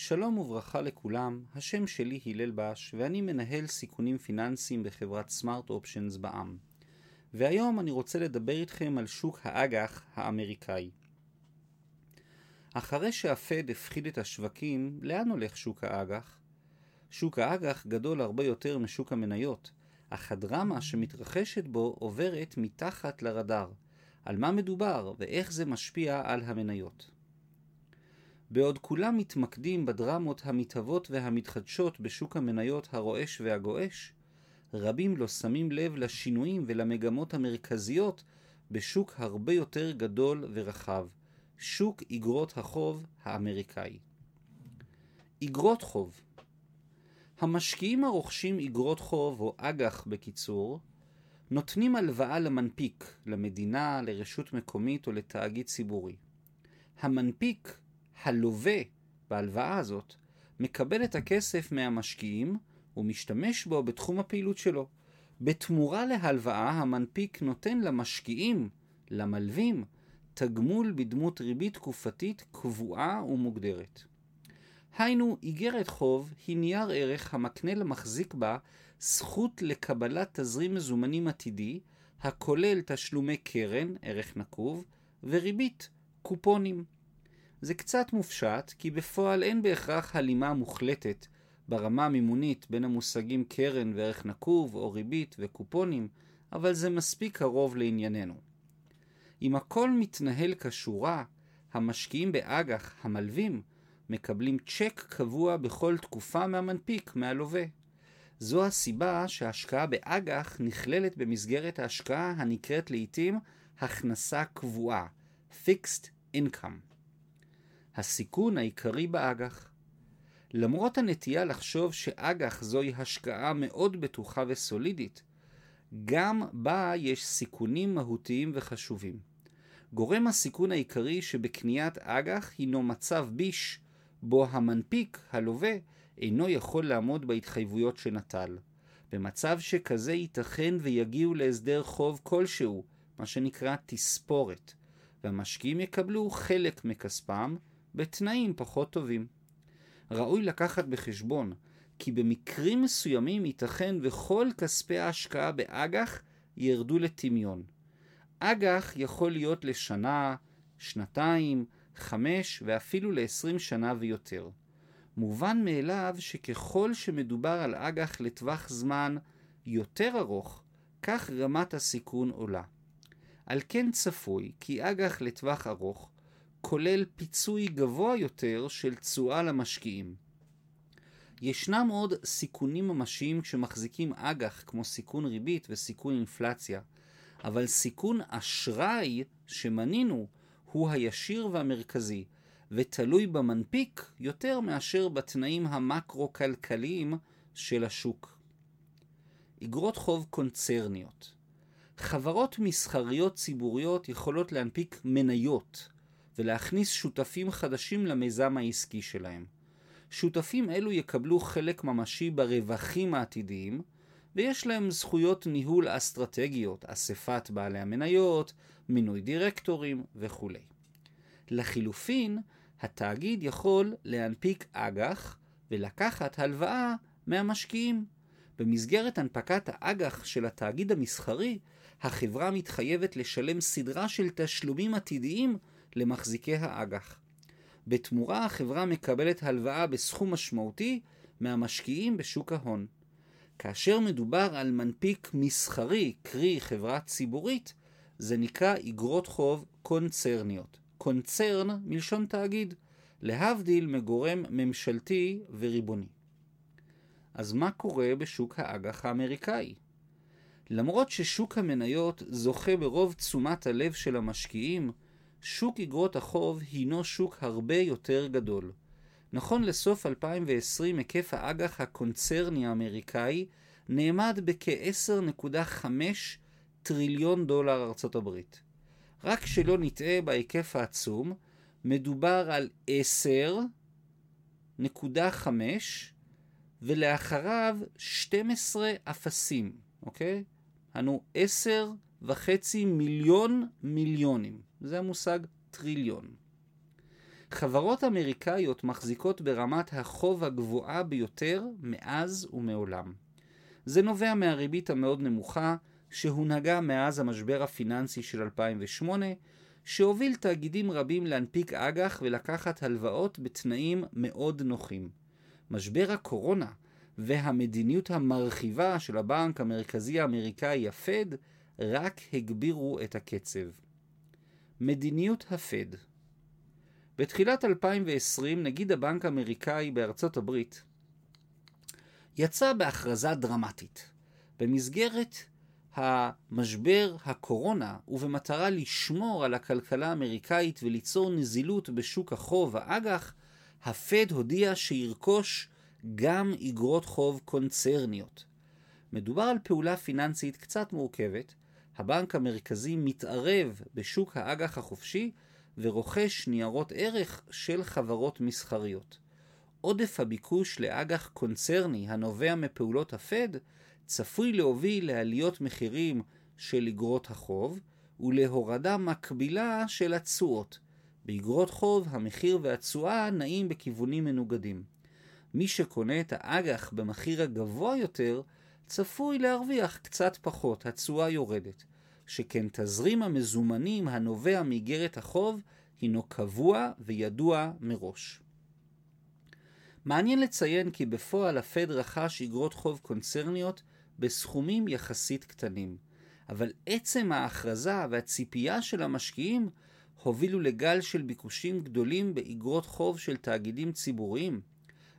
שלום וברכה לכולם, השם שלי הלל בש ואני מנהל סיכונים פיננסיים בחברת סמארט אופשנס בע"מ. והיום אני רוצה לדבר איתכם על שוק האג"ח האמריקאי. אחרי שהפד הפחיד את השווקים, לאן הולך שוק האג"ח? שוק האג"ח גדול הרבה יותר משוק המניות, אך הדרמה שמתרחשת בו עוברת מתחת לרדאר. על מה מדובר ואיך זה משפיע על המניות. בעוד כולם מתמקדים בדרמות המתהוות והמתחדשות בשוק המניות הרועש והגועש, רבים לא שמים לב לשינויים ולמגמות המרכזיות בשוק הרבה יותר גדול ורחב, שוק אגרות החוב האמריקאי. אגרות חוב המשקיעים הרוכשים אגרות חוב, או אג"ח בקיצור, נותנים הלוואה למנפיק, למדינה, לרשות מקומית או לתאגיד ציבורי. המנפיק הלווה בהלוואה הזאת מקבל את הכסף מהמשקיעים ומשתמש בו בתחום הפעילות שלו. בתמורה להלוואה המנפיק נותן למשקיעים, למלווים, תגמול בדמות ריבית תקופתית קבועה ומוגדרת. היינו, איגרת חוב היא נייר ערך המקנה למחזיק בה זכות לקבלת תזרים מזומנים עתידי, הכולל תשלומי קרן, ערך נקוב, וריבית, קופונים. זה קצת מופשט, כי בפועל אין בהכרח הלימה מוחלטת ברמה המימונית בין המושגים קרן וערך נקוב, או ריבית וקופונים, אבל זה מספיק קרוב לענייננו. אם הכל מתנהל כשורה, המשקיעים באג"ח, המלווים, מקבלים צ'ק קבוע בכל תקופה מהמנפיק, מהלווה. זו הסיבה שההשקעה באג"ח נכללת במסגרת ההשקעה הנקראת לעיתים הכנסה קבועה, Fixed Income. הסיכון העיקרי באג"ח. למרות הנטייה לחשוב שאג"ח זוהי השקעה מאוד בטוחה וסולידית, גם בה יש סיכונים מהותיים וחשובים. גורם הסיכון העיקרי שבקניית אג"ח הינו מצב ביש, בו המנפיק, הלווה, אינו יכול לעמוד בהתחייבויות שנטל. במצב שכזה ייתכן ויגיעו להסדר חוב כלשהו, מה שנקרא תספורת, והמשקיעים יקבלו חלק מכספם בתנאים פחות טובים. ראוי לקחת בחשבון כי במקרים מסוימים ייתכן וכל כספי ההשקעה באג"ח ירדו לטמיון. אג"ח יכול להיות לשנה, שנתיים, חמש ואפילו לעשרים שנה ויותר. מובן מאליו שככל שמדובר על אג"ח לטווח זמן יותר ארוך, כך רמת הסיכון עולה. על כן צפוי כי אג"ח לטווח ארוך כולל פיצוי גבוה יותר של תשואה למשקיעים. ישנם עוד סיכונים ממשיים כשמחזיקים אג"ח כמו סיכון ריבית וסיכון אינפלציה, אבל סיכון אשראי שמנינו הוא הישיר והמרכזי, ותלוי במנפיק יותר מאשר בתנאים המקרו-כלכליים של השוק. אגרות חוב קונצרניות חברות מסחריות ציבוריות יכולות להנפיק מניות ולהכניס שותפים חדשים למיזם העסקי שלהם. שותפים אלו יקבלו חלק ממשי ברווחים העתידיים, ויש להם זכויות ניהול אסטרטגיות, אספת בעלי המניות, מינוי דירקטורים וכו'. לחילופין, התאגיד יכול להנפיק אג"ח ולקחת הלוואה מהמשקיעים. במסגרת הנפקת האג"ח של התאגיד המסחרי, החברה מתחייבת לשלם סדרה של תשלומים עתידיים למחזיקי האג"ח. בתמורה החברה מקבלת הלוואה בסכום משמעותי מהמשקיעים בשוק ההון. כאשר מדובר על מנפיק מסחרי, קרי חברה ציבורית, זה נקרא אגרות חוב קונצרניות. קונצרן מלשון תאגיד, להבדיל מגורם ממשלתי וריבוני. אז מה קורה בשוק האג"ח האמריקאי? למרות ששוק המניות זוכה ברוב תשומת הלב של המשקיעים, שוק אגרות החוב הינו שוק הרבה יותר גדול. נכון לסוף 2020 היקף האג"ח הקונצרני האמריקאי נאמד בכ-10.5 טריליון דולר ארצות הברית. רק שלא נטעה בהיקף העצום, מדובר על 10.5 ולאחריו 12 אפסים, אוקיי? אנו 10 וחצי מיליון מיליונים. זה המושג טריליון. חברות אמריקאיות מחזיקות ברמת החוב הגבוהה ביותר מאז ומעולם. זה נובע מהריבית המאוד נמוכה שהונהגה מאז המשבר הפיננסי של 2008, שהוביל תאגידים רבים להנפיק אג"ח ולקחת הלוואות בתנאים מאוד נוחים. משבר הקורונה והמדיניות המרחיבה של הבנק המרכזי האמריקאי הפד רק הגבירו את הקצב. מדיניות הפד בתחילת 2020 נגיד הבנק האמריקאי בארצות הברית יצא בהכרזה דרמטית. במסגרת המשבר הקורונה ובמטרה לשמור על הכלכלה האמריקאית וליצור נזילות בשוק החוב האג"ח, הפד הודיע שירכוש גם אגרות חוב קונצרניות. מדובר על פעולה פיננסית קצת מורכבת. הבנק המרכזי מתערב בשוק האג"ח החופשי ורוכש ניירות ערך של חברות מסחריות. עודף הביקוש לאג"ח קונצרני הנובע מפעולות הפד צפוי להוביל לעליות מחירים של אגרות החוב ולהורדה מקבילה של התשואות. באגרות חוב המחיר והתשואה נעים בכיוונים מנוגדים. מי שקונה את האג"ח במחיר הגבוה יותר צפוי להרוויח קצת פחות, התשואה יורדת. שכן תזרים המזומנים הנובע מאיגרת החוב הינו קבוע וידוע מראש. מעניין לציין כי בפועל הפד רכש אגרות חוב קונצרניות בסכומים יחסית קטנים, אבל עצם ההכרזה והציפייה של המשקיעים הובילו לגל של ביקושים גדולים באגרות חוב של תאגידים ציבוריים,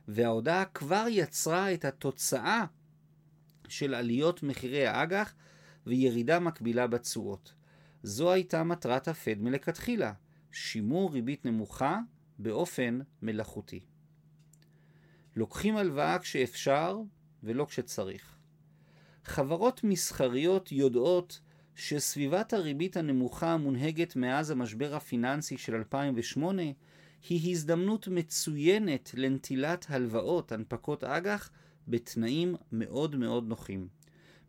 וההודעה כבר יצרה את התוצאה של עליות מחירי האג"ח וירידה מקבילה בתשואות. זו הייתה מטרת הפד מלכתחילה, שימור ריבית נמוכה באופן מלאכותי. לוקחים הלוואה כשאפשר ולא כשצריך. חברות מסחריות יודעות שסביבת הריבית הנמוכה המונהגת מאז המשבר הפיננסי של 2008 היא הזדמנות מצוינת לנטילת הלוואות, הנפקות אג"ח, בתנאים מאוד מאוד נוחים.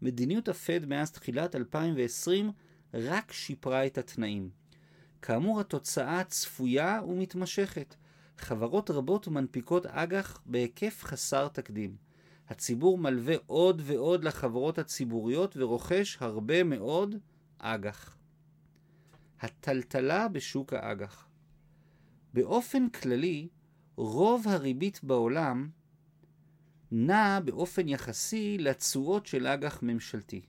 מדיניות הפד מאז תחילת 2020 רק שיפרה את התנאים. כאמור, התוצאה צפויה ומתמשכת. חברות רבות מנפיקות אג"ח בהיקף חסר תקדים. הציבור מלווה עוד ועוד לחברות הציבוריות ורוכש הרבה מאוד אג"ח. הטלטלה בשוק האג"ח באופן כללי, רוב הריבית בעולם נע באופן יחסי לתשואות של אג"ח ממשלתי.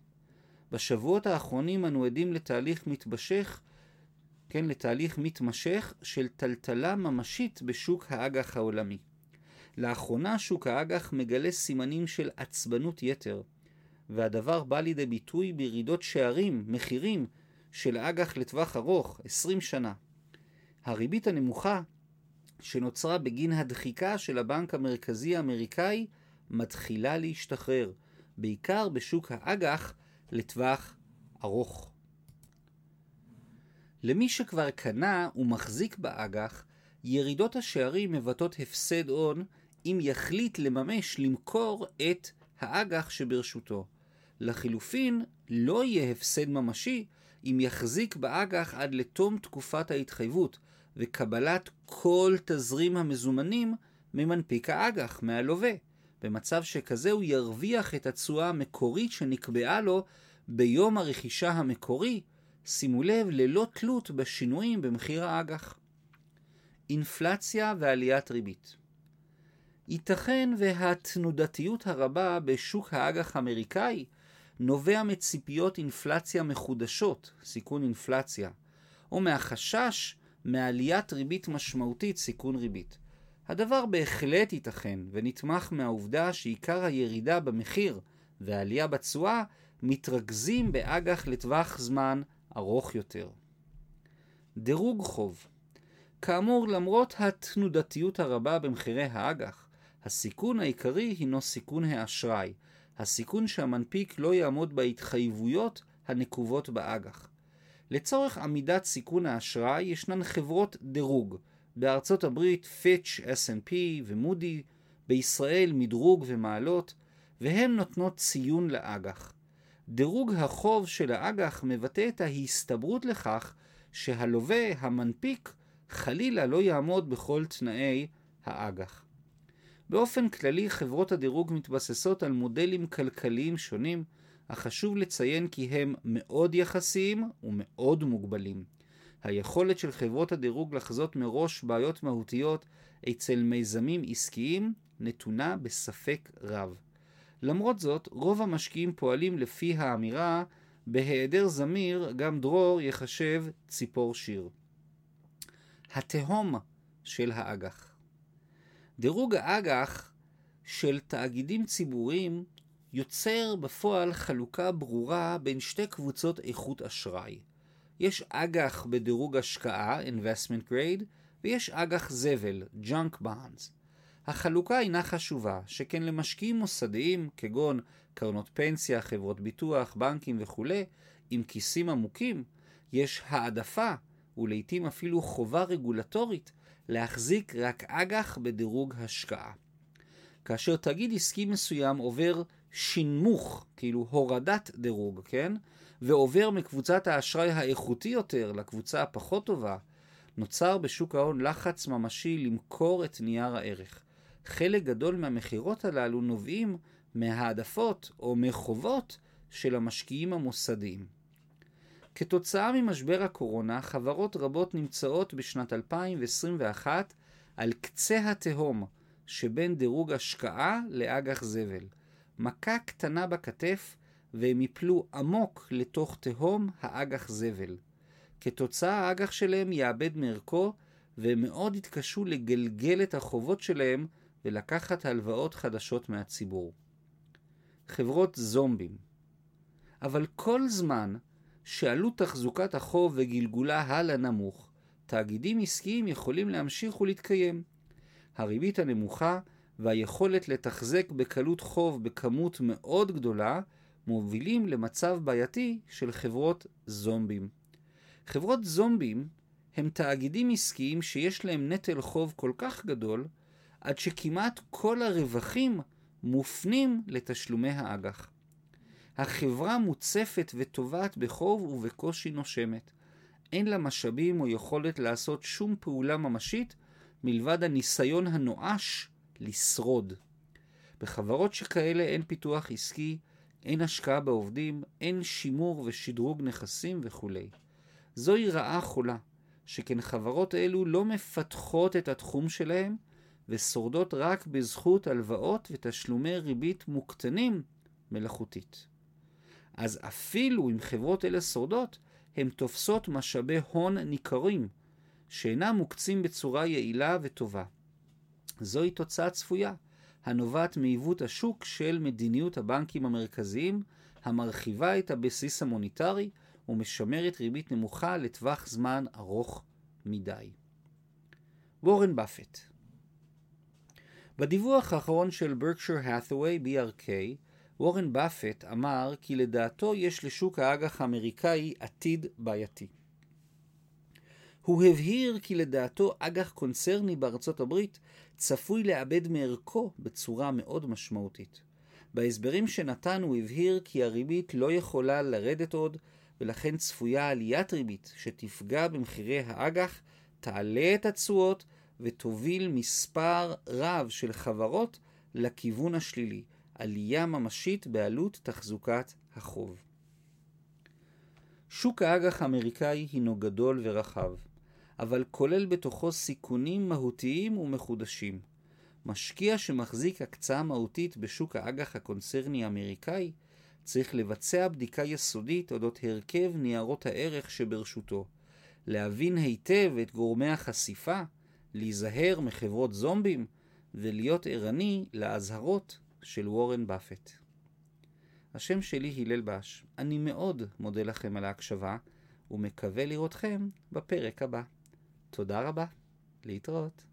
בשבועות האחרונים אנו עדים לתהליך מתמשך, כן, לתהליך מתמשך של טלטלה ממשית בשוק האג"ח העולמי. לאחרונה שוק האג"ח מגלה סימנים של עצבנות יתר, והדבר בא לידי ביטוי בירידות שערים, מחירים, של אג"ח לטווח ארוך, 20 שנה. הריבית הנמוכה שנוצרה בגין הדחיקה של הבנק המרכזי האמריקאי מתחילה להשתחרר, בעיקר בשוק האג"ח לטווח ארוך. למי שכבר קנה ומחזיק באג"ח, ירידות השערים מבטאות הפסד הון אם יחליט לממש למכור את האג"ח שברשותו. לחילופין, לא יהיה הפסד ממשי אם יחזיק באג"ח עד לתום תקופת ההתחייבות וקבלת כל תזרים המזומנים ממנפיק האג"ח, מהלווה. במצב שכזה הוא ירוויח את התשואה המקורית שנקבעה לו ביום הרכישה המקורי, שימו לב, ללא תלות בשינויים במחיר האג"ח. אינפלציה ועליית ריבית ייתכן והתנודתיות הרבה בשוק האג"ח האמריקאי נובע מציפיות אינפלציה מחודשות, סיכון אינפלציה, או מהחשש מעליית ריבית משמעותית, סיכון ריבית. הדבר בהחלט ייתכן ונתמך מהעובדה שעיקר הירידה במחיר והעלייה בתשואה מתרכזים באג"ח לטווח זמן ארוך יותר. דירוג חוב כאמור, למרות התנודתיות הרבה במחירי האג"ח, הסיכון העיקרי הינו סיכון האשראי, הסיכון שהמנפיק לא יעמוד בהתחייבויות הנקובות באג"ח. לצורך עמידת סיכון האשראי ישנן חברות דירוג, בארצות הברית פיץ', S&P ומודי, בישראל מדרוג ומעלות, והן נותנות ציון לאג"ח. דירוג החוב של האג"ח מבטא את ההסתברות לכך שהלווה, המנפיק, חלילה לא יעמוד בכל תנאי האג"ח. באופן כללי חברות הדירוג מתבססות על מודלים כלכליים שונים, אך חשוב לציין כי הם מאוד יחסיים ומאוד מוגבלים. היכולת של חברות הדירוג לחזות מראש בעיות מהותיות אצל מיזמים עסקיים נתונה בספק רב. למרות זאת, רוב המשקיעים פועלים לפי האמירה בהיעדר זמיר, גם דרור יחשב ציפור שיר. התהום של האג"ח דירוג האג"ח של תאגידים ציבוריים יוצר בפועל חלוקה ברורה בין שתי קבוצות איכות אשראי. יש אג"ח בדירוג השקעה, investment grade, ויש אג"ח זבל, junk bonds. החלוקה אינה חשובה, שכן למשקיעים מוסדיים, כגון קרנות פנסיה, חברות ביטוח, בנקים וכו', עם כיסים עמוקים, יש העדפה, ולעיתים אפילו חובה רגולטורית, להחזיק רק אג"ח בדירוג השקעה. כאשר תאגיד עסקי מסוים עובר שינמוך, כאילו הורדת דירוג, כן? ועובר מקבוצת האשראי האיכותי יותר לקבוצה הפחות טובה, נוצר בשוק ההון לחץ ממשי למכור את נייר הערך. חלק גדול מהמכירות הללו נובעים מהעדפות או מחובות של המשקיעים המוסדיים. כתוצאה ממשבר הקורונה, חברות רבות נמצאות בשנת 2021 על קצה התהום שבין דירוג השקעה לאג"ח זבל. מכה קטנה בכתף והם יפלו עמוק לתוך תהום האג"ח זבל. כתוצאה האג"ח שלהם יאבד מערכו והם מאוד יתקשו לגלגל את החובות שלהם ולקחת הלוואות חדשות מהציבור. חברות זומבים אבל כל זמן שעלות תחזוקת החוב וגלגולה הלאה נמוך, תאגידים עסקיים יכולים להמשיך ולהתקיים. הריבית הנמוכה והיכולת לתחזק בקלות חוב בכמות מאוד גדולה מובילים למצב בעייתי של חברות זומבים. חברות זומבים הם תאגידים עסקיים שיש להם נטל חוב כל כך גדול, עד שכמעט כל הרווחים מופנים לתשלומי האג"ח. החברה מוצפת וטובעת בחוב ובקושי נושמת. אין לה משאבים או יכולת לעשות שום פעולה ממשית מלבד הניסיון הנואש לשרוד. בחברות שכאלה אין פיתוח עסקי, אין השקעה בעובדים, אין שימור ושדרוג נכסים וכולי. זוהי רעה חולה, שכן חברות אלו לא מפתחות את התחום שלהם ושורדות רק בזכות הלוואות ותשלומי ריבית מוקטנים מלאכותית. אז אפילו אם חברות אלה שורדות, הן תופסות משאבי הון ניכרים, שאינם מוקצים בצורה יעילה וטובה. זוהי תוצאה צפויה, הנובעת מעיוות השוק של מדיניות הבנקים המרכזיים, המרחיבה את הבסיס המוניטרי ומשמרת ריבית נמוכה לטווח זמן ארוך מדי. וורן באפט בדיווח האחרון של ברקשר האת'ווי BRK, וורן באפט אמר כי לדעתו יש לשוק האג"ח האמריקאי עתיד בעייתי. הוא הבהיר כי לדעתו אג"ח קונצרני בארצות הברית צפוי לאבד מערכו בצורה מאוד משמעותית. בהסברים שנתן הוא הבהיר כי הריבית לא יכולה לרדת עוד, ולכן צפויה עליית ריבית שתפגע במחירי האג"ח, תעלה את התשואות ותוביל מספר רב של חברות לכיוון השלילי, עלייה ממשית בעלות תחזוקת החוב. שוק האג"ח האמריקאי הינו גדול ורחב, אבל כולל בתוכו סיכונים מהותיים ומחודשים. משקיע שמחזיק הקצאה מהותית בשוק האג"ח הקונצרני האמריקאי צריך לבצע בדיקה יסודית אודות הרכב ניירות הערך שברשותו, להבין היטב את גורמי החשיפה, להיזהר מחברות זומבים ולהיות ערני לאזהרות של וורן באפט. השם שלי הלל בש, אני מאוד מודה לכם על ההקשבה ומקווה לראותכם בפרק הבא. תודה רבה, להתראות.